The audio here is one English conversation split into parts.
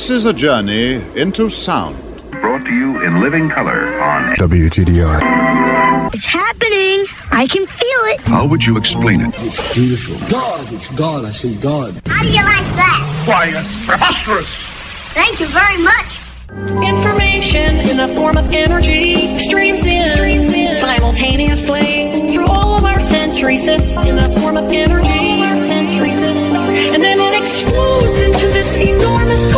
This is a journey into sound. Brought to you in living color on WTDI. It's happening. I can feel it. How would you explain it? It's beautiful. God, it's God. I see God. How do you like that? Why, it's preposterous. Thank you very much. Information in the form of energy streams in, streams in simultaneously through all of our sensory systems in the form of energy, our sensory systems, and then it explodes into this enormous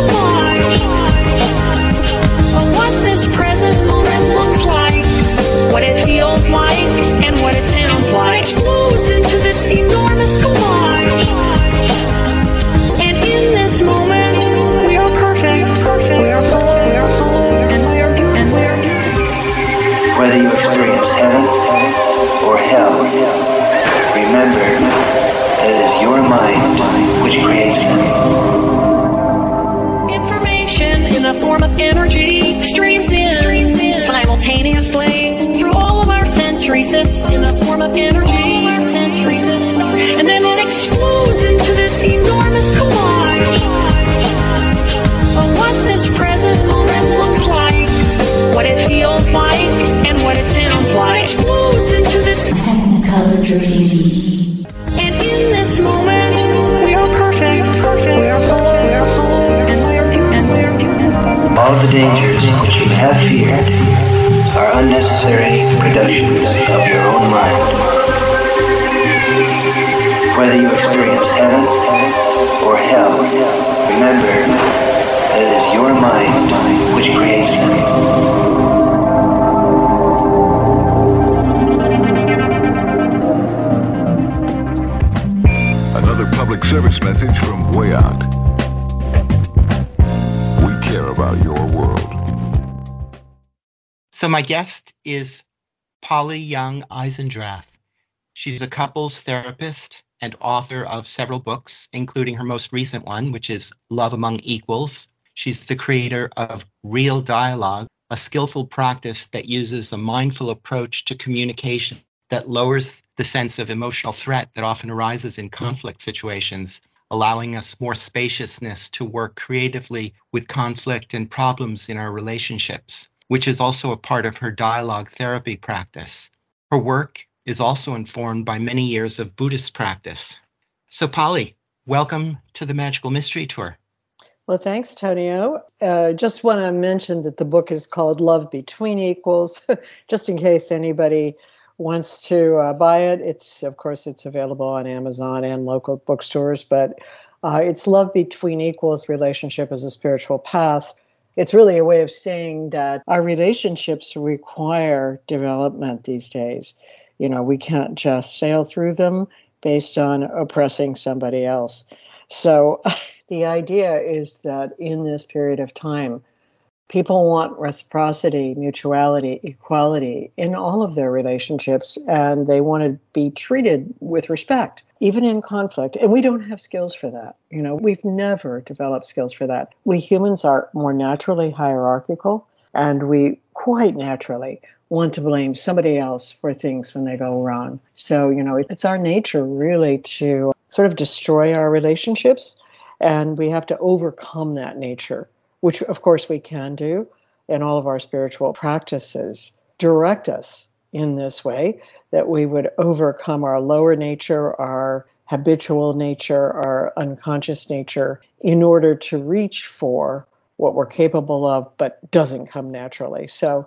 All the dangers which you have feared are unnecessary productions mind. Whether you experience heaven or hell, remember that it is your mind which creates it. Another public service message from Way Out. We care about your world. So, my guest is Polly Young Eisendrath. She's a couples therapist and author of several books, including her most recent one, which is Love Among Equals. She's the creator of Real Dialogue, a skillful practice that uses a mindful approach to communication that lowers the sense of emotional threat that often arises in conflict situations, allowing us more spaciousness to work creatively with conflict and problems in our relationships, which is also a part of her dialogue therapy practice. Her work is also informed by many years of Buddhist practice. So, Polly, welcome to the Magical Mystery Tour. Well, thanks, Tonio. Uh, just want to mention that the book is called Love Between Equals, just in case anybody wants to uh, buy it. It's, of course, it's available on Amazon and local bookstores, but uh, it's Love Between Equals Relationship as a Spiritual Path. It's really a way of saying that our relationships require development these days. You know, we can't just sail through them based on oppressing somebody else. So the idea is that in this period of time, people want reciprocity, mutuality, equality in all of their relationships, and they want to be treated with respect, even in conflict. And we don't have skills for that. You know, we've never developed skills for that. We humans are more naturally hierarchical, and we quite naturally want to blame somebody else for things when they go wrong. So, you know, it's our nature really to sort of destroy our relationships And we have to overcome that nature, which of course we can do. And all of our spiritual practices direct us in this way that we would overcome our lower nature, our habitual nature, our unconscious nature, in order to reach for what we're capable of, but doesn't come naturally. So,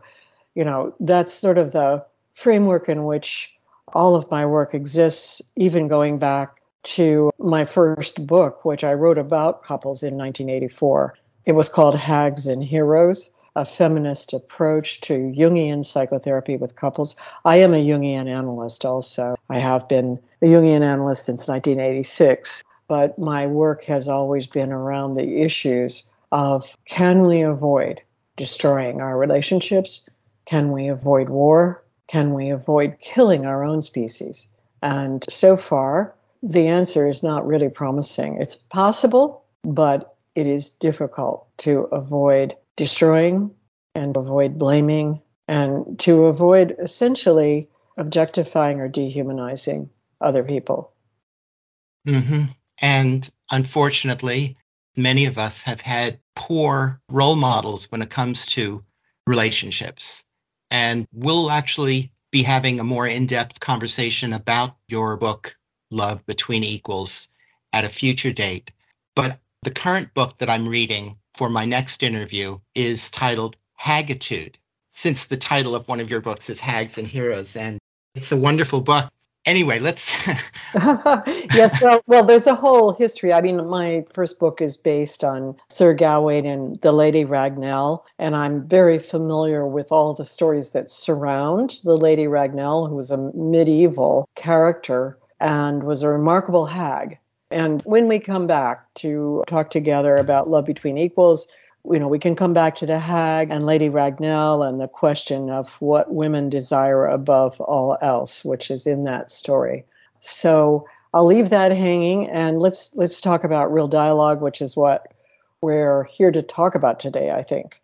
you know, that's sort of the framework in which all of my work exists, even going back to my first book, which I wrote about couples in 1984. It was called Hags and Heroes a feminist approach to Jungian psychotherapy with couples. I am a Jungian analyst also. I have been a Jungian analyst since 1986, but my work has always been around the issues of can we avoid destroying our relationships? Can we avoid war? Can we avoid killing our own species? And so far, the answer is not really promising. It's possible, but it is difficult to avoid destroying and avoid blaming and to avoid essentially objectifying or dehumanizing other people. Mm-hmm. And unfortunately, many of us have had poor role models when it comes to relationships. And we'll actually be having a more in depth conversation about your book, Love Between Equals, at a future date. But the current book that I'm reading for my next interview is titled Hagitude, since the title of one of your books is Hags and Heroes. And it's a wonderful book. Anyway, let's. yes, well, well, there's a whole history. I mean, my first book is based on Sir Gawain and the Lady Ragnell, and I'm very familiar with all the stories that surround the Lady Ragnell, who was a medieval character and was a remarkable hag. And when we come back to talk together about love between equals, you know, we can come back to the hag and Lady Ragnell and the question of what women desire above all else, which is in that story. So I'll leave that hanging and let's let's talk about real dialogue, which is what we're here to talk about today, I think.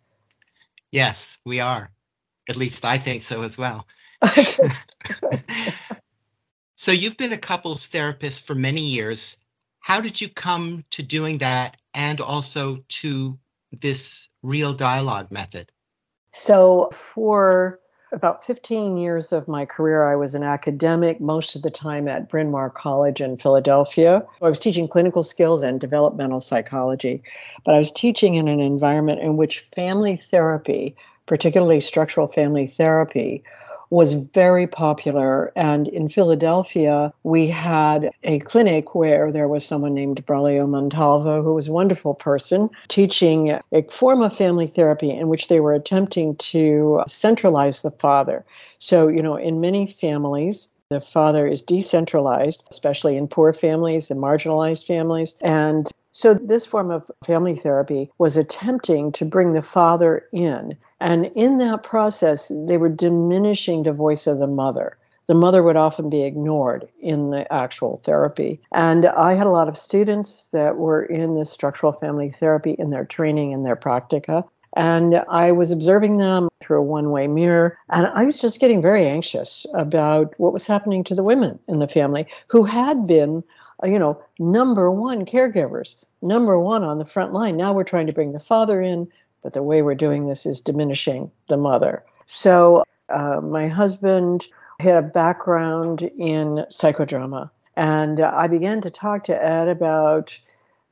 Yes, we are. At least I think so as well. so you've been a couples therapist for many years how did you come to doing that and also to this real dialogue method? So, for about 15 years of my career, I was an academic, most of the time at Bryn Mawr College in Philadelphia. I was teaching clinical skills and developmental psychology, but I was teaching in an environment in which family therapy, particularly structural family therapy, was very popular. And in Philadelphia, we had a clinic where there was someone named Braulio Montalvo, who was a wonderful person, teaching a form of family therapy in which they were attempting to centralize the father. So, you know, in many families, the father is decentralized, especially in poor families and marginalized families. And so, this form of family therapy was attempting to bring the father in and in that process, they were diminishing the voice of the mother. The mother would often be ignored in the actual therapy. And I had a lot of students that were in this structural family therapy in their training and their practica. And I was observing them through a one way mirror. And I was just getting very anxious about what was happening to the women in the family who had been, you know, number one caregivers, number one on the front line. Now we're trying to bring the father in but the way we're doing this is diminishing the mother. So, uh, my husband had a background in psychodrama, and uh, I began to talk to Ed about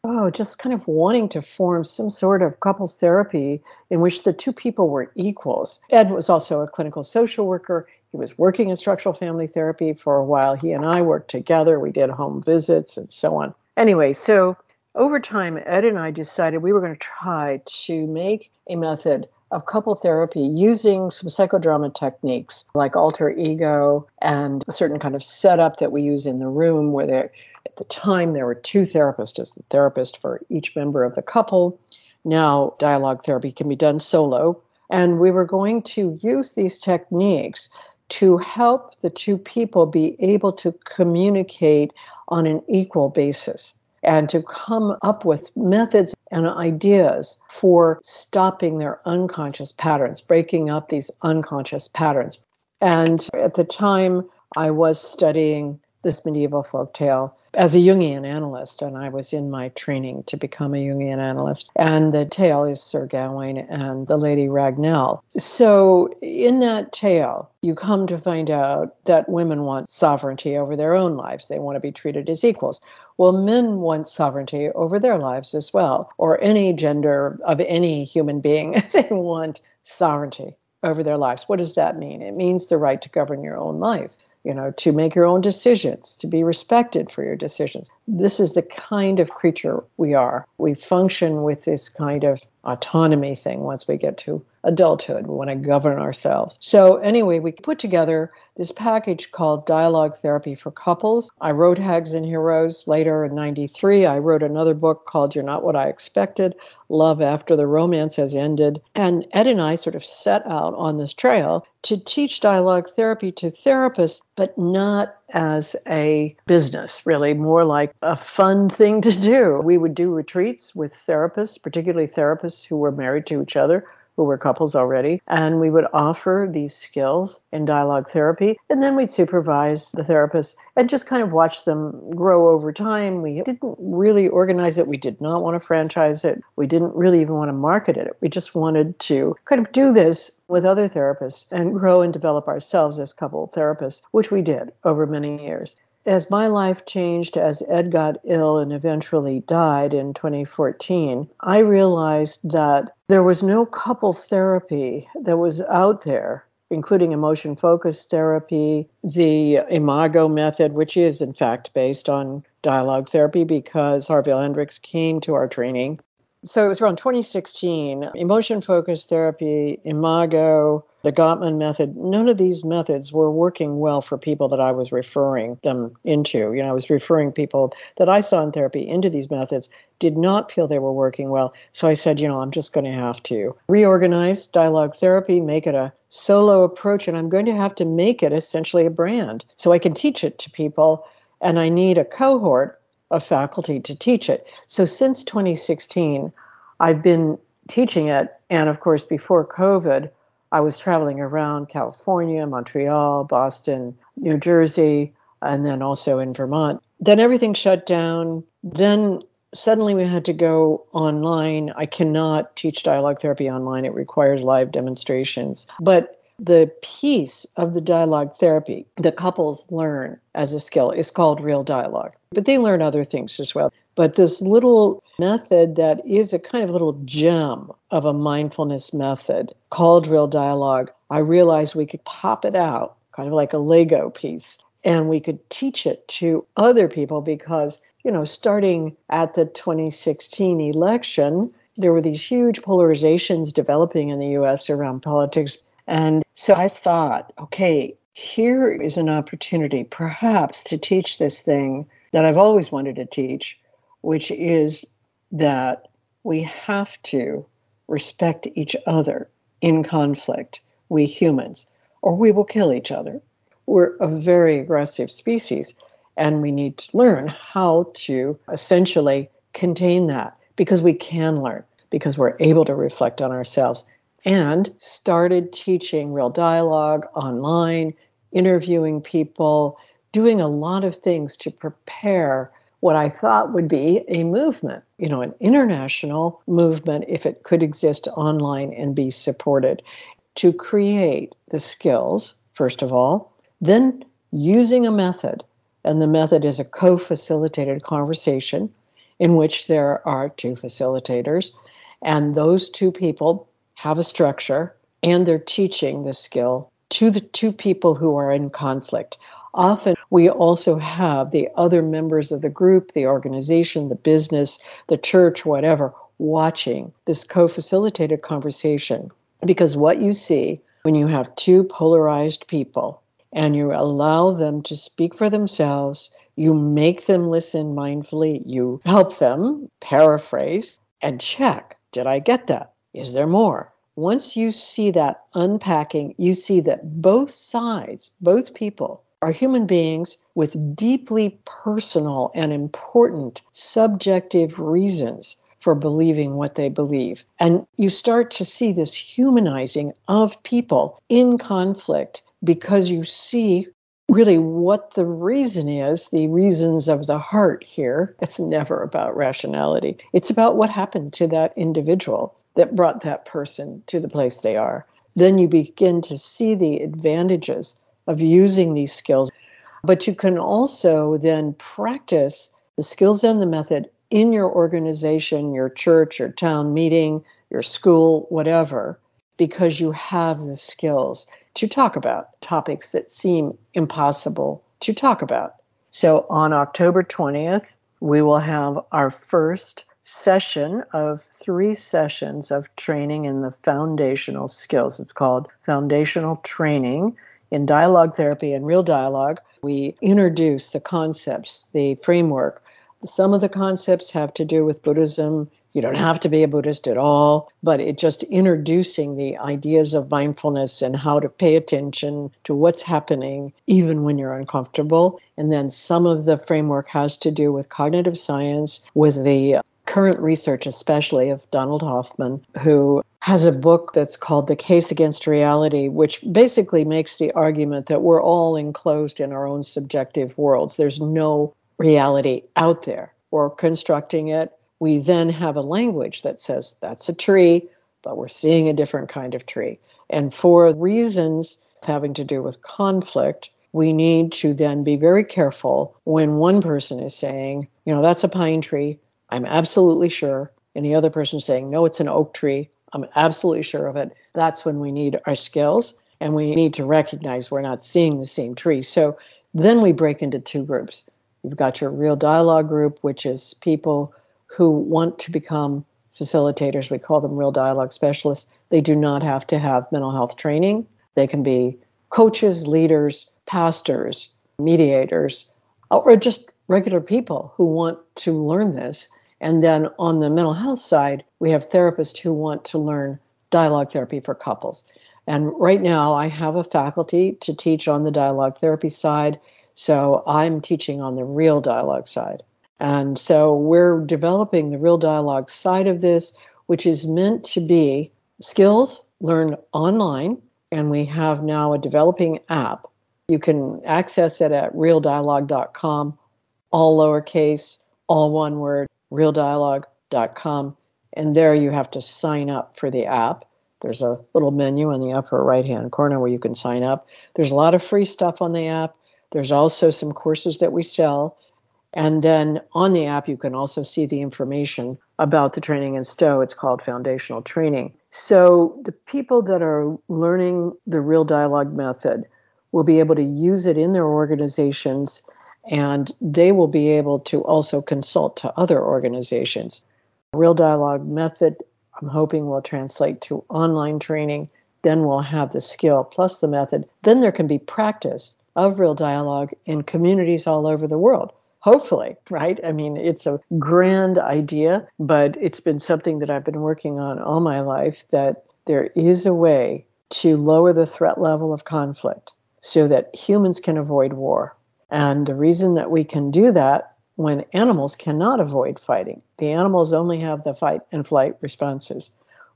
oh, just kind of wanting to form some sort of couples therapy in which the two people were equals. Ed was also a clinical social worker. He was working in structural family therapy for a while. He and I worked together. We did home visits and so on. Anyway, so over time, Ed and I decided we were going to try to make a method of couple therapy using some psychodrama techniques like alter ego and a certain kind of setup that we use in the room where there at the time there were two therapists as the therapist for each member of the couple now dialogue therapy can be done solo and we were going to use these techniques to help the two people be able to communicate on an equal basis and to come up with methods and ideas for stopping their unconscious patterns, breaking up these unconscious patterns. And at the time, I was studying this medieval folk tale as a Jungian analyst, and I was in my training to become a Jungian analyst. And the tale is Sir Gawain and the Lady Ragnell. So, in that tale, you come to find out that women want sovereignty over their own lives. They want to be treated as equals. Well, men want sovereignty over their lives as well, or any gender of any human being. they want sovereignty over their lives. What does that mean? It means the right to govern your own life you know, to make your own decisions, to be respected for your decisions. This is the kind of creature we are. We function with this kind of autonomy thing once we get to adulthood. We want to govern ourselves. So, anyway, we put together this package called Dialogue Therapy for Couples. I wrote Hags and Heroes later in 93. I wrote another book called You're Not What I Expected Love After the Romance Has Ended. And Ed and I sort of set out on this trail to teach dialogue therapy to therapists, but not as a business, really, more like a fun thing to do. We would do retreats with therapists, particularly therapists who were married to each other who were couples already. And we would offer these skills in dialogue therapy. And then we'd supervise the therapists and just kind of watch them grow over time. We didn't really organize it. We did not want to franchise it. We didn't really even want to market it. We just wanted to kind of do this with other therapists and grow and develop ourselves as couple therapists, which we did over many years as my life changed as Ed got ill and eventually died in 2014, I realized that there was no couple therapy that was out there, including emotion focused therapy, the Imago method, which is in fact based on dialogue therapy because Harville Hendrix came to our training. So it was around 2016, emotion focused therapy, Imago, the Gottman method, none of these methods were working well for people that I was referring them into. You know, I was referring people that I saw in therapy into these methods, did not feel they were working well. So I said, you know, I'm just going to have to reorganize dialogue therapy, make it a solo approach, and I'm going to have to make it essentially a brand so I can teach it to people. And I need a cohort of faculty to teach it. So since 2016, I've been teaching it. And of course, before COVID, I was traveling around California, Montreal, Boston, New Jersey, and then also in Vermont. Then everything shut down. Then suddenly we had to go online. I cannot teach dialogue therapy online, it requires live demonstrations. But the piece of the dialogue therapy that couples learn as a skill is called real dialogue. But they learn other things as well. But this little method that is a kind of little gem of a mindfulness method called Real Dialogue, I realized we could pop it out, kind of like a Lego piece, and we could teach it to other people because, you know, starting at the 2016 election, there were these huge polarizations developing in the US around politics. And so I thought, okay, here is an opportunity perhaps to teach this thing that I've always wanted to teach which is that we have to respect each other in conflict, we humans, or we will kill each other. We're a very aggressive species, and we need to learn how to essentially contain that because we can learn, because we're able to reflect on ourselves. And started teaching real dialogue online, interviewing people, doing a lot of things to prepare what I thought would be a movement, you know, an international movement if it could exist online and be supported to create the skills, first of all, then using a method. And the method is a co facilitated conversation in which there are two facilitators, and those two people have a structure and they're teaching the skill to the two people who are in conflict. Often we also have the other members of the group, the organization, the business, the church, whatever, watching this co facilitated conversation. Because what you see when you have two polarized people and you allow them to speak for themselves, you make them listen mindfully, you help them paraphrase and check did I get that? Is there more? Once you see that unpacking, you see that both sides, both people, are human beings with deeply personal and important subjective reasons for believing what they believe. And you start to see this humanizing of people in conflict because you see really what the reason is, the reasons of the heart here. It's never about rationality. It's about what happened to that individual that brought that person to the place they are. Then you begin to see the advantages of using these skills. But you can also then practice the skills and the method in your organization, your church, your town meeting, your school, whatever, because you have the skills to talk about topics that seem impossible to talk about. So on October 20th, we will have our first session of three sessions of training in the foundational skills. It's called Foundational Training in Dialogue Therapy and Real Dialogue. We introduce the concepts, the framework. Some of the concepts have to do with Buddhism, you don't have to be a Buddhist at all, but it just introducing the ideas of mindfulness and how to pay attention to what's happening even when you're uncomfortable. And then some of the framework has to do with cognitive science, with the current research, especially of Donald Hoffman, who has a book that's called The Case Against Reality, which basically makes the argument that we're all enclosed in our own subjective worlds. There's no reality out there. We're constructing it we then have a language that says that's a tree, but we're seeing a different kind of tree. And for reasons having to do with conflict, we need to then be very careful when one person is saying, you know, that's a pine tree, I'm absolutely sure, and the other person saying, no, it's an oak tree, I'm absolutely sure of it. That's when we need our skills and we need to recognize we're not seeing the same tree. So then we break into two groups. You've got your real dialogue group, which is people who want to become facilitators. We call them real dialogue specialists. They do not have to have mental health training. They can be coaches, leaders, pastors, mediators, or just regular people who want to learn this. And then on the mental health side, we have therapists who want to learn dialogue therapy for couples. And right now, I have a faculty to teach on the dialogue therapy side. So I'm teaching on the real dialogue side. And so we're developing the real dialogue side of this, which is meant to be skills learned online. And we have now a developing app. You can access it at realdialogue.com, all lowercase, all one word, realdialogue.com. And there you have to sign up for the app. There's a little menu in the upper right hand corner where you can sign up. There's a lot of free stuff on the app. There's also some courses that we sell. And then on the app, you can also see the information about the training in Stowe. It's called Foundational Training. So the people that are learning the real dialogue method will be able to use it in their organizations and they will be able to also consult to other organizations. Real dialogue method, I'm hoping will translate to online training. Then we'll have the skill plus the method. Then there can be practice of real dialogue in communities all over the world hopefully, right? I mean, it's a grand idea, but it's been something that I've been working on all my life that there is a way to lower the threat level of conflict so that humans can avoid war. And the reason that we can do that when animals cannot avoid fighting, the animals only have the fight and flight responses.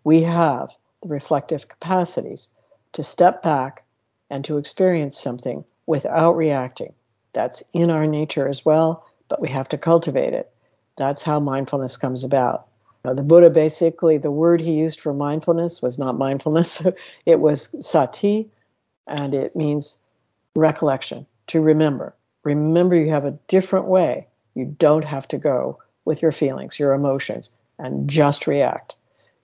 We have the reflective capacities to step back and to experience something without reacting. That's in our nature as well, but we have to cultivate it. That's how mindfulness comes about. Now, the Buddha basically, the word he used for mindfulness was not mindfulness, it was sati, and it means recollection, to remember. Remember, you have a different way. You don't have to go with your feelings, your emotions, and just react.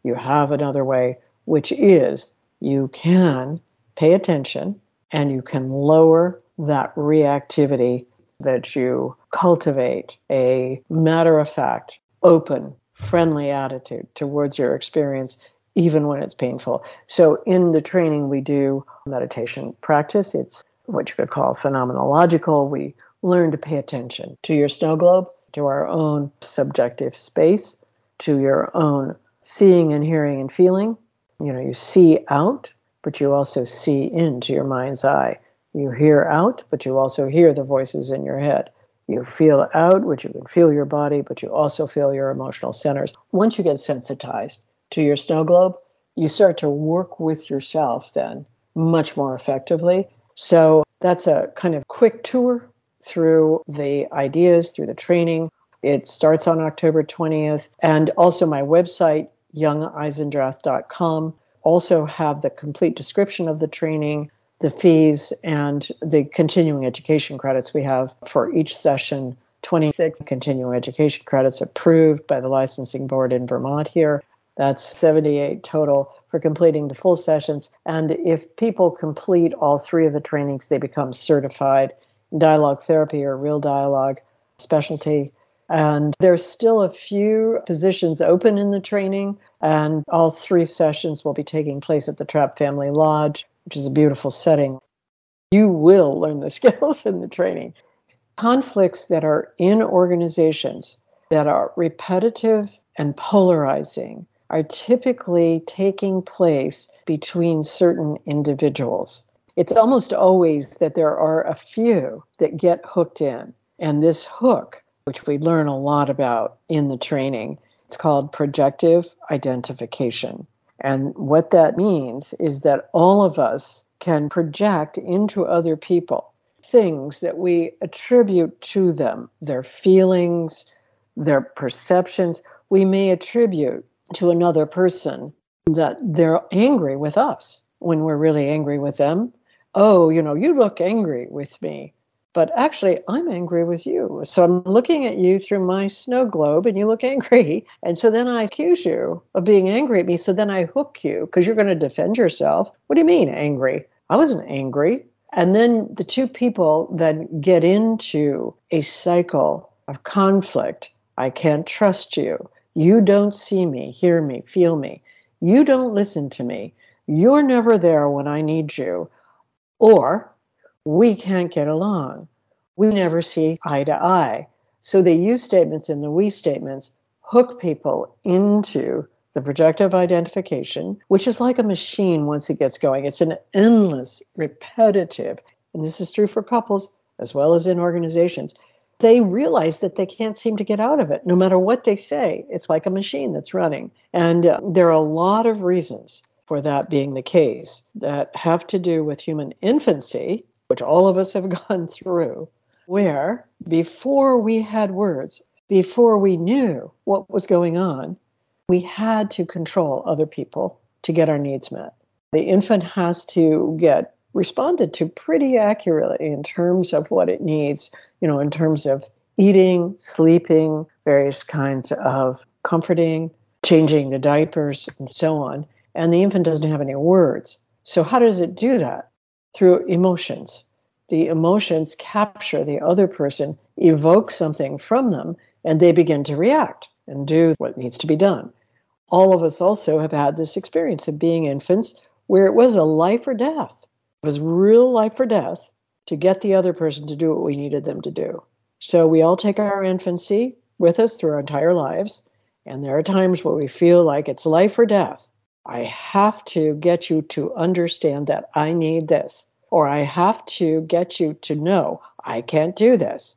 You have another way, which is you can pay attention and you can lower that reactivity that you cultivate a matter of fact, open, friendly attitude towards your experience, even when it's painful. So, in the training, we do meditation practice. It's what you could call phenomenological. We learn to pay attention to your snow globe, to our own subjective space, to your own seeing and hearing and feeling. You know, you see out, but you also see into your mind's eye. You hear out, but you also hear the voices in your head. You feel out, which you can feel your body, but you also feel your emotional centers. Once you get sensitized to your snow globe, you start to work with yourself then much more effectively So that's a kind of quick tour through the ideas, through the training. It starts on October 20th. And also my website, youngeisendrath.com, also have the complete description of the training, the fees, and the continuing education credits we have for each session 26 continuing education credits approved by the licensing board in Vermont here. That's 78 total for completing the full sessions. And if people complete all three of the trainings, they become certified dialogue therapy or real dialogue specialty. And there's still a few positions open in the training, and all three sessions will be taking place at the Trapp Family Lodge, which is a beautiful setting. You will learn the skills in the training conflicts that are in organizations that are repetitive and polarizing are typically taking place between certain individuals. It's almost always that there are a few that get hooked in. And this hook, which we learn a lot about in the training, it's called projective identification. And what that means is that all of us can project into other people things that we attribute to them, their feelings, their perceptions, we may attribute to another person that they're angry with us when we're really angry with them. Oh, you know, you look angry with me, but actually, I'm angry with you. So I'm looking at you through my snow globe and you look angry. And so then I accuse you of being angry at me. So then I hook you because you're going to defend yourself. What do you mean, angry? I wasn't angry. And then the two people then get into a cycle of conflict. I can't trust you. You don't see me, hear me, feel me. You don't listen to me. You're never there when I need you. Or we can't get along. We never see eye to eye. So they use statements in the we statements, hook people into the projective identification, which is like a machine once it gets going. It's an endless, repetitive, and this is true for couples as well as in organizations. They realize that they can't seem to get out of it, no matter what they say. It's like a machine that's running. And uh, there are a lot of reasons for that being the case that have to do with human infancy, which all of us have gone through, where before we had words, before we knew what was going on, we had to control other people to get our needs met. The infant has to get responded to pretty accurately in terms of what it needs, you know, in terms of eating, sleeping, various kinds of comforting, changing the diapers, and so on. And the infant doesn't have any words. So, how does it do that? Through emotions. The emotions capture the other person, evoke something from them, and they begin to react and do what needs to be done all of us also have had this experience of being infants where it was a life or death. It was real life or death to get the other person to do what we needed them to do. So we all take our infancy with us through our entire lives. And there are times where we feel like it's life or death. I have to get you to understand that I need this, or I have to get you to know I can't do this.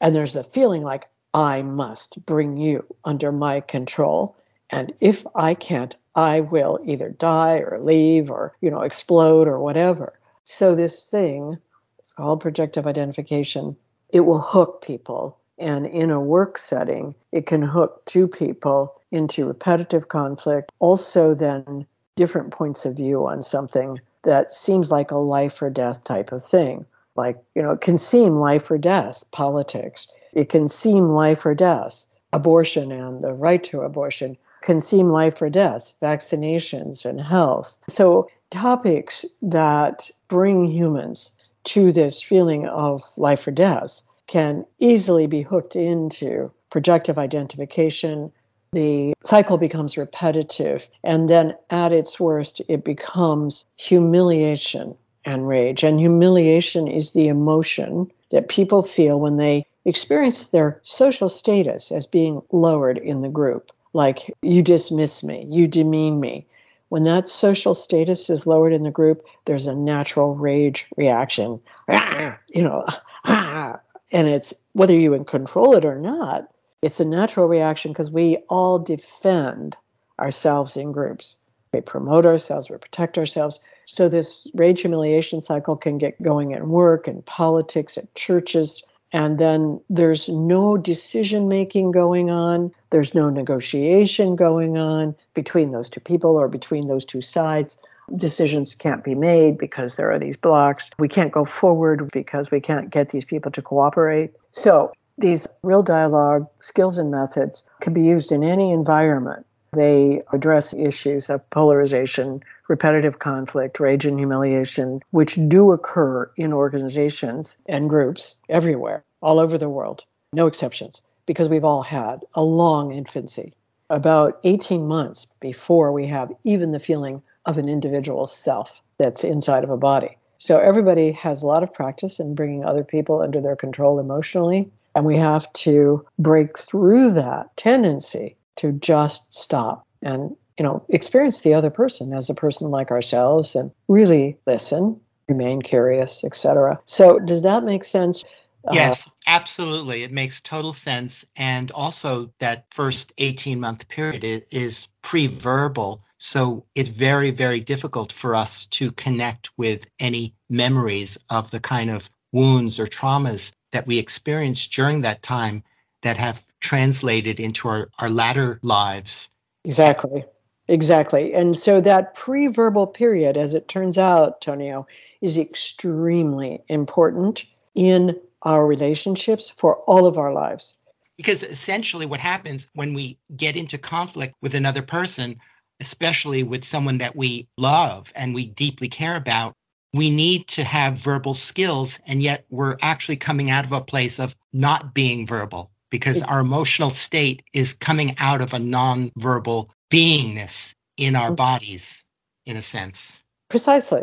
And there's a feeling like I must bring you under my control and if I can't, I will either die or leave or, you know, explode or whatever. So this thing, it's called projective identification, it will hook people. And in a work setting, it can hook two people into repetitive conflict. Also, then different points of view on something that seems like a life or death type of thing. Like, you know, it can seem life or death, politics. It can seem life or death, abortion and the right to abortion can seem life or death, vaccinations and health. So, topics that bring humans to this feeling of life or death can easily be hooked into projective identification. The cycle becomes repetitive, and then at its worst, it becomes humiliation and rage. And humiliation is the emotion that people feel when they experience their social status as being lowered in the group like you dismiss me, you demean me. When that social status is lowered in the group, there's a natural rage reaction. Ah, you know, ah, and it's whether you can control it or not, it's a natural reaction because we all defend ourselves in groups. we promote ourselves, we protect ourselves. So this rage humiliation cycle can get going at work and politics, at churches, and then there's no decision making going on. There's no negotiation going on between those two people or between those two sides. Decisions can't be made because there are these blocks. We can't go forward because we can't get these people to cooperate. So, these real dialogue skills and methods can be used in any environment. They address issues of polarization, repetitive conflict, rage and humiliation, which do occur in organizations and groups everywhere, all over the world, no exceptions, because we've all had a long infancy, about 18 months before we have even the feeling of an individual self that's inside of a body. So everybody has a lot of practice in bringing other people under their control emotionally. And we have to break through that tendency to just stop and you know, experience the other person as a person like ourselves and really listen, remain curious, etc. So, does that make sense? Yes, uh, absolutely. It makes total sense. And also, that first 18 month period is, is pre verbal. So, it's very, very difficult for us to connect with any memories of the kind of wounds or traumas that we experienced during that time that have translated into our, our latter lives. Exactly. Exactly. And so that pre verbal period, as it turns out, Tonio, is extremely important in our relationships for all of our lives. Because essentially, what happens when we get into conflict with another person, especially with someone that we love and we deeply care about, we need to have verbal skills. And yet, we're actually coming out of a place of not being verbal because it's, our emotional state is coming out of a non-verbal beingness in our mm. bodies, in a sense. Precisely.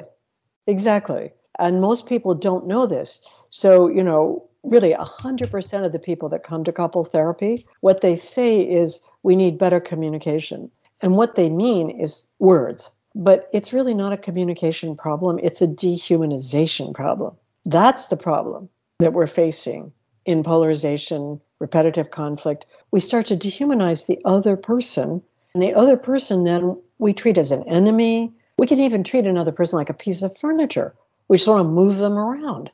Exactly. And most people don't know this. So, you know, really 100% of the people that come to couple therapy, what they say is we need better communication. And what they mean is words. But it's really not a communication problem, it's a dehumanization problem. That's the problem that we're facing in polarization, repetitive conflict. We start to dehumanize the other person and the other person then we treat as an enemy. We can even treat another person like a piece of furniture. We just want to move them around.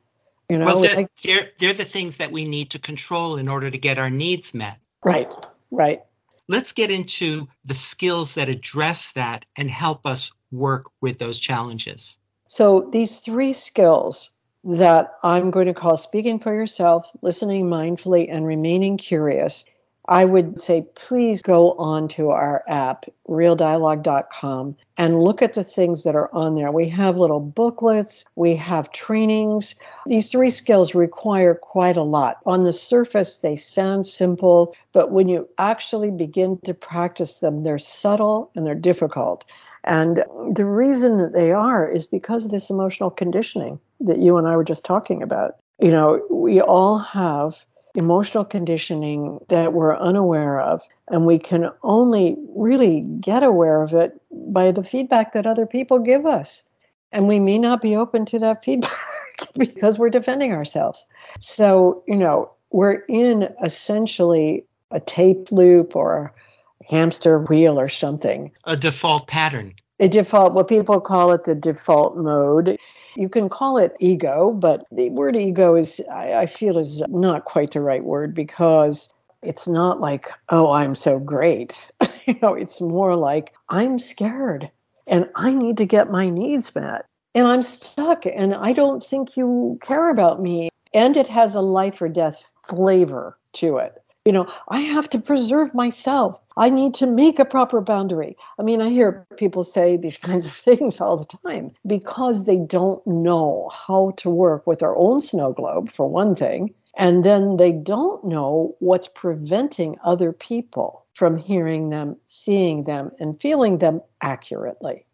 You know, well, they're, like, they're, they're the things that we need to control in order to get our needs met. Right, right. Let's get into the skills that address that and help us work with those challenges. So, these three skills that I'm going to call speaking for yourself, listening mindfully, and remaining curious I would say please go on to our app, realdialogue.com, and look at the things that are on there. We have little booklets, we have trainings. These three skills require quite a lot. On the surface, they sound simple, but when you actually begin to practice them, they're subtle and they're difficult. And the reason that they are is because of this emotional conditioning that you and I were just talking about. You know, we all have emotional conditioning that we're unaware of. And we can only really get aware of it by the feedback that other people give us. And we may not be open to that feedback because we're defending ourselves. So, you know, we're in essentially a tape loop or a hamster wheel or something. A default pattern. A default, what people call it the default mode. You can call it ego, but the word ego is, I, I feel, is not quite the right word because it's not like, oh, I'm so great. you know, it's more like, I'm scared and I need to get my needs met. And I'm stuck and I don't think you care about me. And it has a life or death flavor to it. You know, I have to preserve myself. I need to make a proper boundary. I mean, I hear people say these kinds of things all the time because they don't know how to work with their own snow globe, for one thing. And then they don't know what's preventing other people from hearing them, seeing them, and feeling them accurately.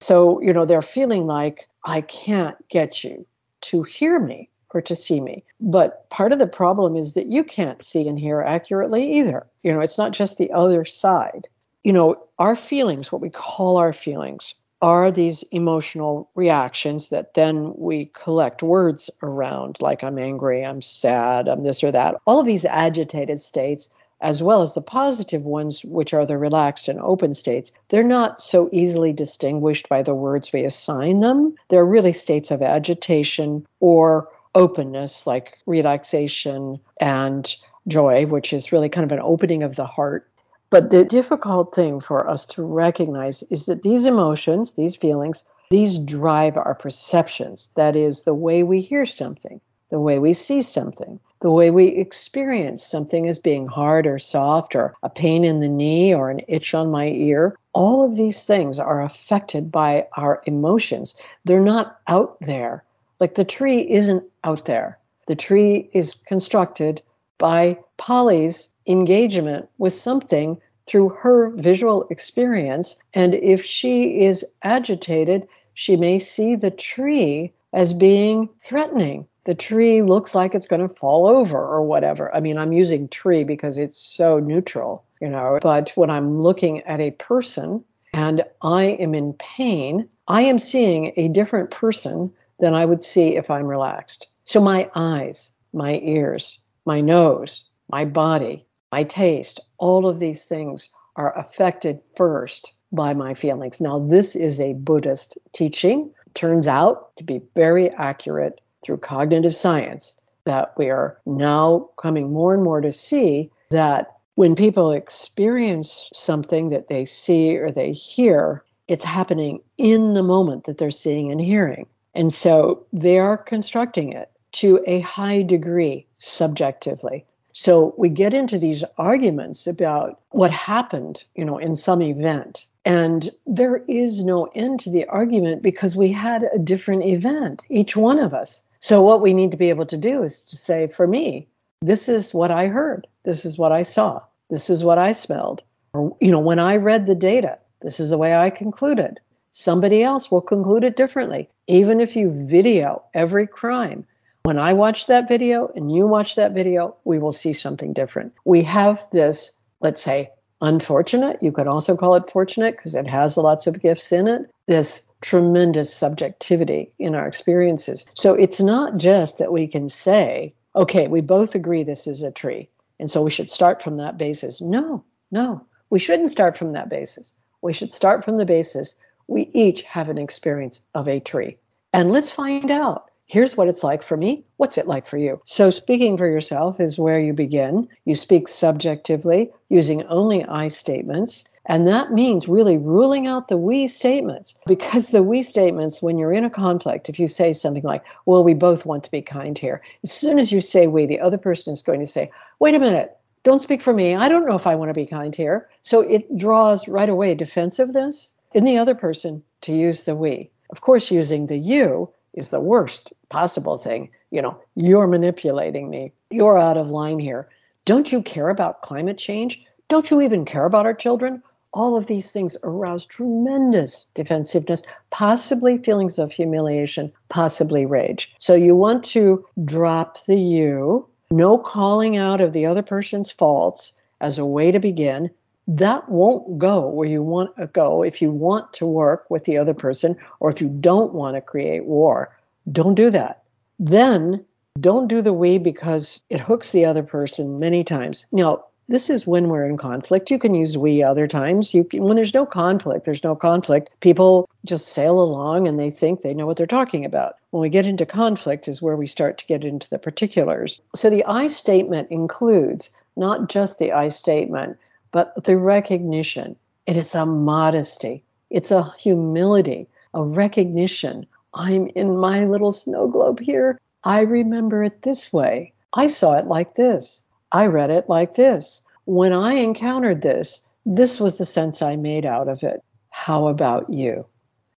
So, you know, they're feeling like, I can't get you to hear me or to see me. But part of the problem is that you can't see and hear accurately either. You know, it's not just the other side. You know, our feelings, what we call our feelings, are these emotional reactions that then we collect words around, like I'm angry, I'm sad, I'm this or that. All of these agitated states as well as the positive ones, which are the relaxed and open states, they're not so easily distinguished by the words we assign them. They're really states of agitation or openness, like relaxation and joy, which is really kind of an opening of the heart. But the difficult thing for us to recognize is that these emotions, these feelings, these drive our perceptions. That is, the way we hear something, the way we see something, the way we experience something as being hard or soft, or a pain in the knee, or an itch on my ear. All of these things are affected by our emotions. They're not out there. Like the tree isn't out there. The tree is constructed by Polly's engagement with something through her visual experience. And if she is agitated, she may see the tree as being threatening. The tree looks like it's going to fall over or whatever. I mean, I'm using tree because it's so neutral, you know, but when I'm looking at a person and I am in pain, I am seeing a different person than I would see if I'm relaxed. So my eyes, my ears, my nose, my body, my taste, all of these things are affected first by my feelings. Now, this is a Buddhist teaching, turns out to be very accurate through cognitive science, that we are now coming more and more to see that when people experience something that they see or they hear, it's happening in the moment that they're seeing and hearing. And so they are constructing it to a high degree subjectively. So we get into these arguments about what happened, you know, in some event. And there is no end to the argument because we had a different event, each one of us. So what we need to be able to do is to say, for me, this is what I heard. This is what I saw. This is what I smelled. Or, you know, when I read the data, this is the way I concluded. Somebody else will conclude it differently. Even if you video every crime, when I watch that video and you watch that video, we will see something different. We have this, let's say, unfortunate, you could also call it fortunate because it has lots of gifts in it, this tremendous subjectivity in our experiences. So it's not just that we can say, okay, we both agree this is a tree. And so we should start from that basis. No, no, we shouldn't start from that basis. We should start from the basis we each have an experience of a tree. And let's find out here's what it's like for me. What's it like for you? So, speaking for yourself is where you begin. You speak subjectively using only I statements. And that means really ruling out the we statements because the we statements, when you're in a conflict, if you say something like, well, we both want to be kind here, as soon as you say we, the other person is going to say, wait a minute, don't speak for me. I don't know if I want to be kind here. So it draws right away defensiveness in the other person to use the we. Of course, using the you is the worst possible thing. You know, you're manipulating me. You're out of line here. Don't you care about climate change? Don't you even care about our children? All of these things arouse tremendous defensiveness, possibly feelings of humiliation, possibly rage. So you want to drop the you, no calling out of the other person's faults as a way to begin. That won't go where you want to go if you want to work with the other person or if you don't want to create war. Don't do that. Then don't do the we because it hooks the other person many times. Now, this is when we're in conflict. You can use we other times. You can, when there's no conflict, there's no conflict. People just sail along and they think they know what they're talking about. When we get into conflict is where we start to get into the particulars. So the I statement includes not just the I statement, but the recognition. It is a modesty. It's a humility, a recognition I'm in my little snow globe here. I remember it this way. I saw it like this. I read it like this. When I encountered this, this was the sense I made out of it. How about you?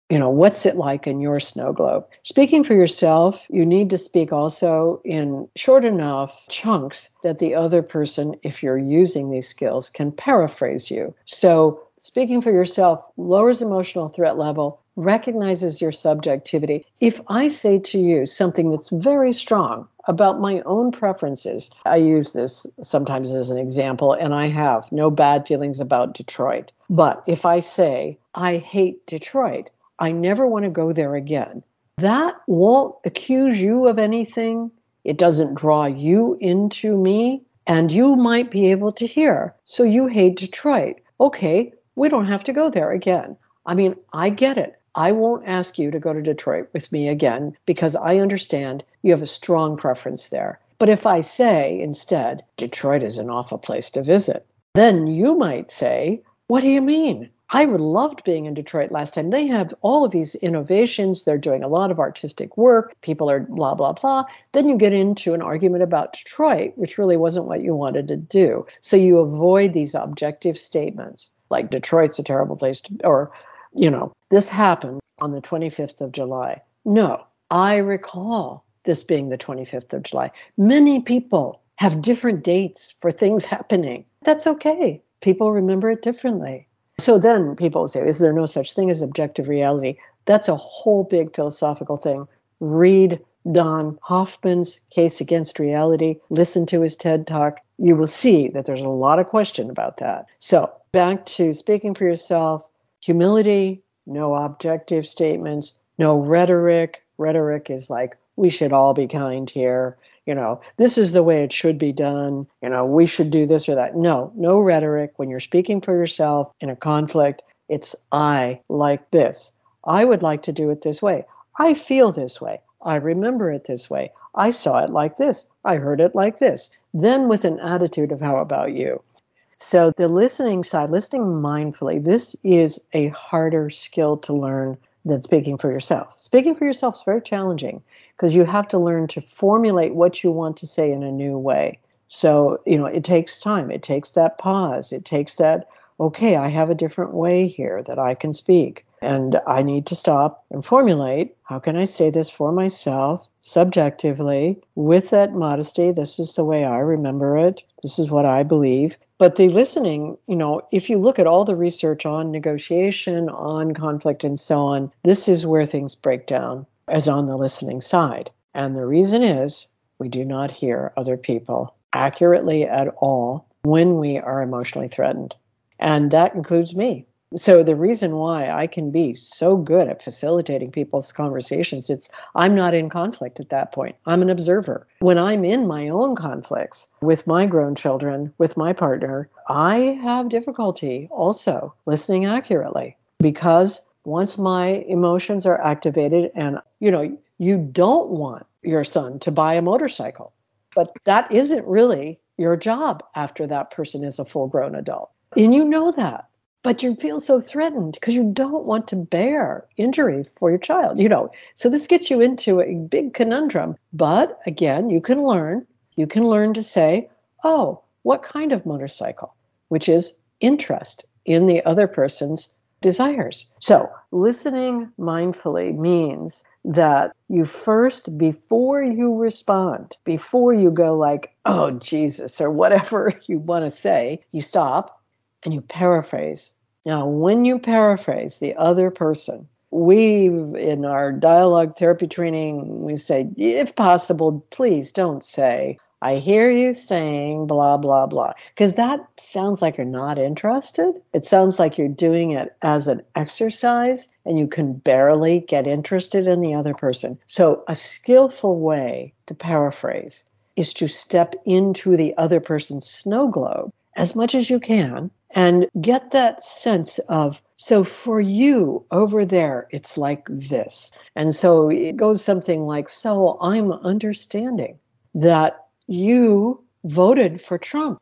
You know, what's it like in your snow globe? Speaking for yourself, you need to speak also in short enough chunks that the other person, if you're using these skills, can paraphrase you. So, speaking for yourself lowers emotional threat level, recognizes your subjectivity. If I say to you something that's very strong about my own preferences, I use this sometimes as an example, and I have no bad feelings about Detroit. But if I say, I hate Detroit, I never want to go there again, that won't accuse you of anything. It doesn't draw you into me. And you might be able to hear, so you hate Detroit. Okay, we don't have to go there again. I mean, I get it. I won't ask you to go to Detroit with me again because I understand you have a strong preference there. But if I say instead, Detroit is an awful place to visit, then you might say, What do you mean? I loved being in Detroit last time. They have all of these innovations. They're doing a lot of artistic work. People are blah, blah, blah. Then you get into an argument about Detroit, which really wasn't what you wanted to do. So you avoid these objective statements like Detroit's a terrible place to, or you know, this happened on the 25th of July. No, I recall this being the 25th of July. Many people have different dates for things happening. That's okay. People remember it differently. So then people say, is there no such thing as objective reality? That's a whole big philosophical thing. Read Don Hoffman's Case Against Reality, listen to his TED Talk. You will see that there's a lot of question about that. So back to speaking for yourself, humility, no objective statements, no rhetoric. Rhetoric is like, we should all be kind here. You know, this is the way it should be done. You know, we should do this or that. No, no rhetoric. When you're speaking for yourself in a conflict, it's I like this. I would like to do it this way. I feel this way. I remember it this way. I saw it like this. I heard it like this. Then with an attitude of how about you? So, the listening side, listening mindfully, this is a harder skill to learn than speaking for yourself. Speaking for yourself is very challenging because you have to learn to formulate what you want to say in a new way. So, you know, it takes time, it takes that pause, it takes that, okay, I have a different way here that I can speak. And I need to stop and formulate how can I say this for myself subjectively with that modesty? This is the way I remember it. This is what I believe. But the listening, you know, if you look at all the research on negotiation, on conflict, and so on, this is where things break down as on the listening side. And the reason is we do not hear other people accurately at all when we are emotionally threatened. And that includes me. So the reason why I can be so good at facilitating people's conversations, it's I'm not in conflict at that point. I'm an observer. When I'm in my own conflicts with my grown children, with my partner, I have difficulty also listening accurately because once my emotions are activated and you know, you don't want your son to buy a motorcycle, but that isn't really your job after that person is a full grown adult. And you know that but you feel so threatened because you don't want to bear injury for your child you know so this gets you into a big conundrum but again you can learn you can learn to say oh what kind of motorcycle which is interest in the other person's desires so listening mindfully means that you first before you respond before you go like oh jesus or whatever you want to say you stop and you paraphrase. Now, when you paraphrase the other person, we in our dialogue therapy training, we say, if possible, please don't say, I hear you saying blah, blah, blah, because that sounds like you're not interested. It sounds like you're doing it as an exercise and you can barely get interested in the other person. So, a skillful way to paraphrase is to step into the other person's snow globe as much as you can and get that sense of so for you over there it's like this and so it goes something like so i'm understanding that you voted for trump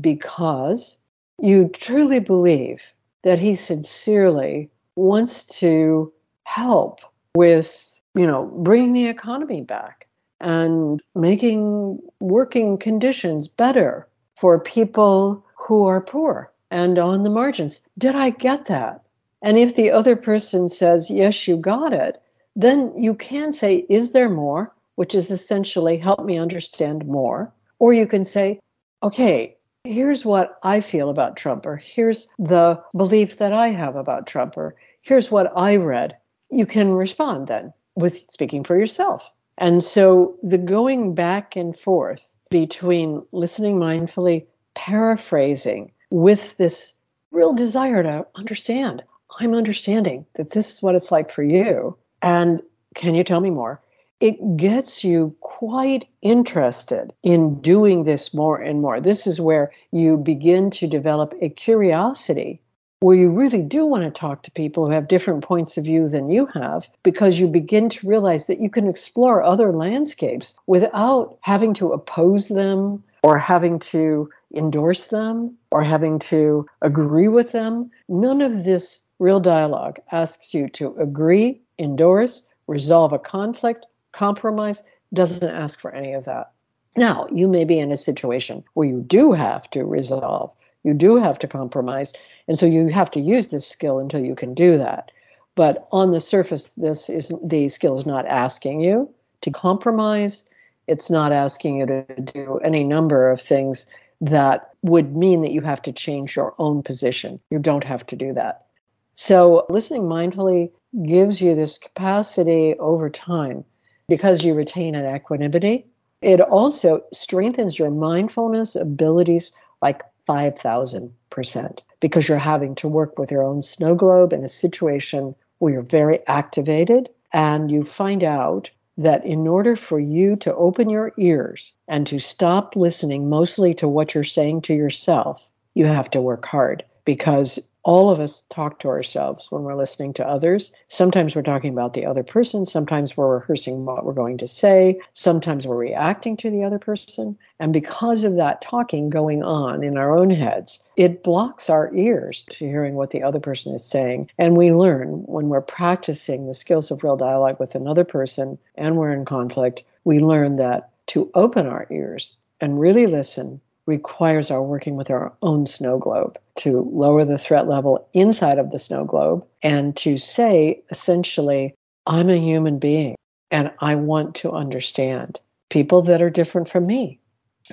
because you truly believe that he sincerely wants to help with you know bringing the economy back and making working conditions better for people who are poor and on the margins. Did I get that? And if the other person says, yes, you got it, then you can say, is there more? Which is essentially, help me understand more. Or you can say, okay, here's what I feel about Trump, or here's the belief that I have about Trump, or here's what I read. You can respond then with speaking for yourself. And so the going back and forth between listening mindfully, paraphrasing, with this real desire to understand. I'm understanding that this is what it's like for you. And can you tell me more? It gets you quite interested in doing this more and more. This is where you begin to develop a curiosity where you really do want to talk to people who have different points of view than you have because you begin to realize that you can explore other landscapes without having to oppose them or having to endorse them or having to agree with them. None of this real dialogue asks you to agree, endorse, resolve a conflict, compromise, doesn't ask for any of that. Now, you may be in a situation where you do have to resolve, you do have to compromise, and so you have to use this skill until you can do that. But on the surface, this is the skill is not asking you to compromise. It's not asking you to do any number of things that would mean that you have to change your own position. You don't have to do that. So, listening mindfully gives you this capacity over time because you retain an equanimity. It also strengthens your mindfulness abilities like 5,000% because you're having to work with your own snow globe in a situation where you're very activated and you find out that in order for you to open your ears and to stop listening mostly to what you're saying to yourself, you have to work hard because all of us talk to ourselves when we're listening to others. Sometimes we're talking about the other person. Sometimes we're rehearsing what we're going to say. Sometimes we're reacting to the other person. And because of that talking going on in our own heads, it blocks our ears to hearing what the other person is saying. And we learn when we're practicing the skills of real dialogue with another person and we're in conflict, we learn that to open our ears and really listen requires our working with our own snow globe to lower the threat level inside of the snow globe and to say essentially, I'm a human being and I want to understand people that are different from me,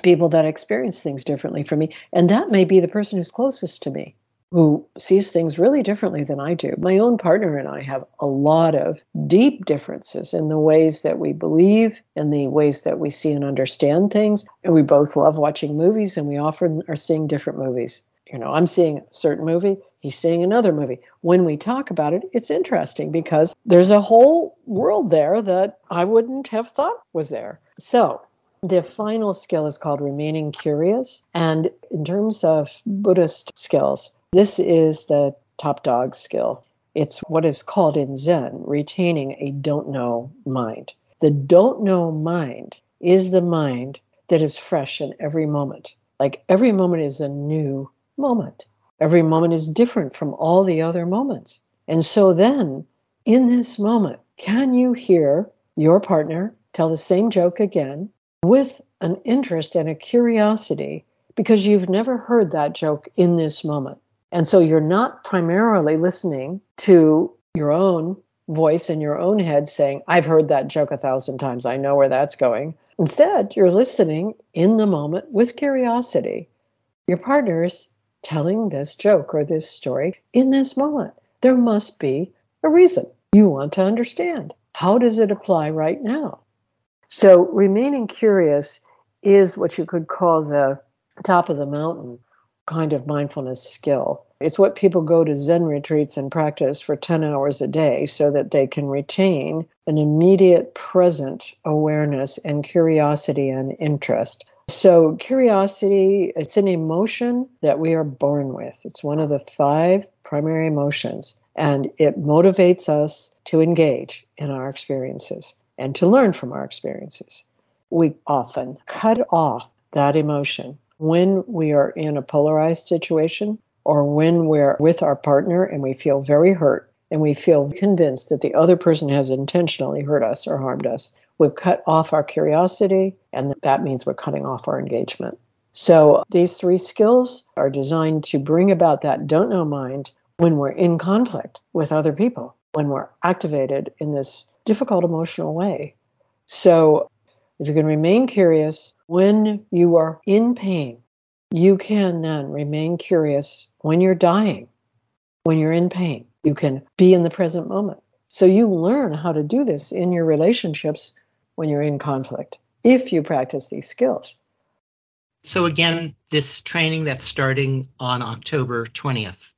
people that experience things differently from me. And that may be the person who's closest to me who sees things really differently than I do. My own partner and I have a lot of deep differences in the ways that we believe, in the ways that we see and understand things. And we both love watching movies, and we often are seeing different movies. You know, I'm seeing a certain movie, he's seeing another movie. When we talk about it, it's interesting because there's a whole world there that I wouldn't have thought was there. So, the final skill is called remaining curious. And in terms of Buddhist skills, this is the top dog skill. It's what is called in Zen retaining a don't know mind. The don't know mind is the mind that is fresh in every moment. Like every moment is a new moment. Every moment is different from all the other moments. And so then, in this moment, can you hear your partner tell the same joke again with an interest and a curiosity because you've never heard that joke in this moment? And so you're not primarily listening to your own voice in your own head saying, I've heard that joke a thousand times. I know where that's going. Instead, you're listening in the moment with curiosity. Your partner's telling this joke or this story in this moment. There must be a reason you want to understand. How does it apply right now? So, remaining curious is what you could call the top of the mountain kind of mindfulness skill. It's what people go to Zen retreats and practice for 10 hours a day so that they can retain an immediate present awareness and curiosity and interest. So, curiosity, it's an emotion that we are born with. It's one of the five primary emotions, and it motivates us to engage in our experiences and to learn from our experiences. We often cut off that emotion when we are in a polarized situation or when we're with our partner and we feel very hurt and we feel convinced that the other person has intentionally hurt us or harmed us, we've cut off our curiosity, and that means we're cutting off our engagement. So, these three skills are designed to bring about that don't know mind when we're in conflict with other people, when we're activated in this difficult emotional way. So, if you can remain curious when you are in pain, you can then remain curious when you're dying, when you're in pain. You can be in the present moment. So you learn how to do this in your relationships when you're in conflict if you practice these skills. So, again, this training that's starting on October 20th.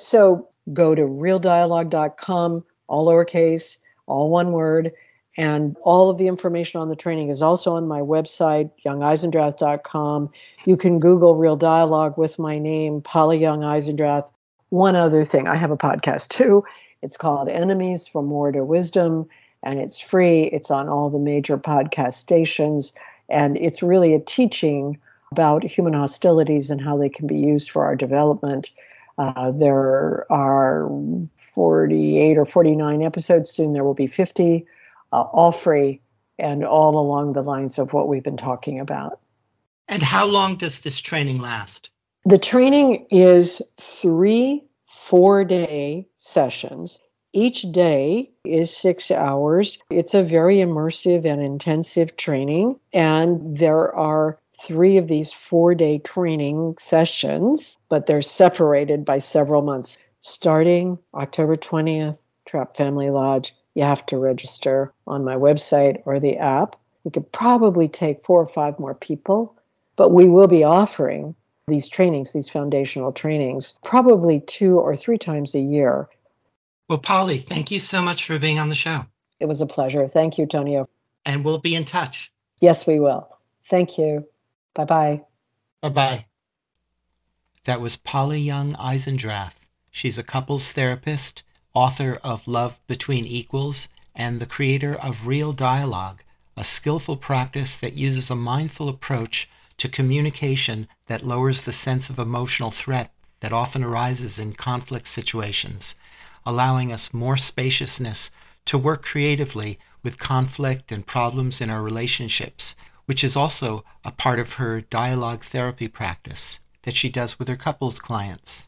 So, go to realdialogue.com, all lowercase, all one word, And all of the information on the training is also on my website, youngeisendrath.com. You can Google Real Dialogue with my name, Polly Young Eisendrath. One other thing, I have a podcast too. It's called Enemies from War to Wisdom, and it's free. It's on all the major podcast stations, and it's really a teaching about human hostilities and how they can be used for our development. Uh, there are 48 or 49 episodes. Soon there will be 50, uh, all free and all along the lines of what we've been talking about. And how long does this training last? The training is three four day sessions. Each day is six hours. It's a very immersive and intensive training. And there are three of these four day training sessions, but they're separated by several months. Starting October 20th, Trapp Family Lodge, you have to register on my website or the app. We could probably take four or five more people, but we will be offering these trainings, these foundational trainings, probably two or three times a year. Well, Polly, thank you so much for being on the show. It was a pleasure. Thank you, Tonio. And we'll be in touch. Yes, we will. Thank you. Bye bye. Bye bye. That was Polly Young Eisendrath. She's a couples therapist, author of Love Between Equals, and the creator of Real Dialogue, a skillful practice that uses a mindful approach to communication that lowers the sense of emotional threat that often arises in conflict situations, allowing us more spaciousness to work creatively with conflict and problems in our relationships, which is also a part of her dialogue therapy practice that she does with her couples clients.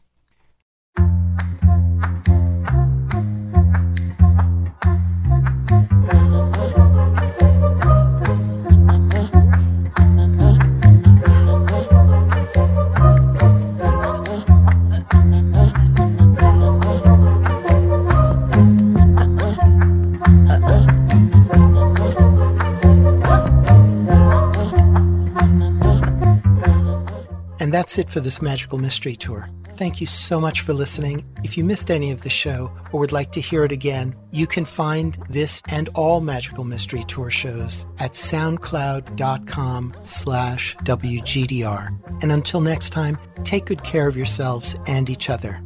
And that's it for this Magical Mystery Tour. Thank you so much for listening. If you missed any of the show or would like to hear it again, you can find this and all Magical Mystery Tour shows at soundcloud.com slash WGDR. And until next time, take good care of yourselves and each other.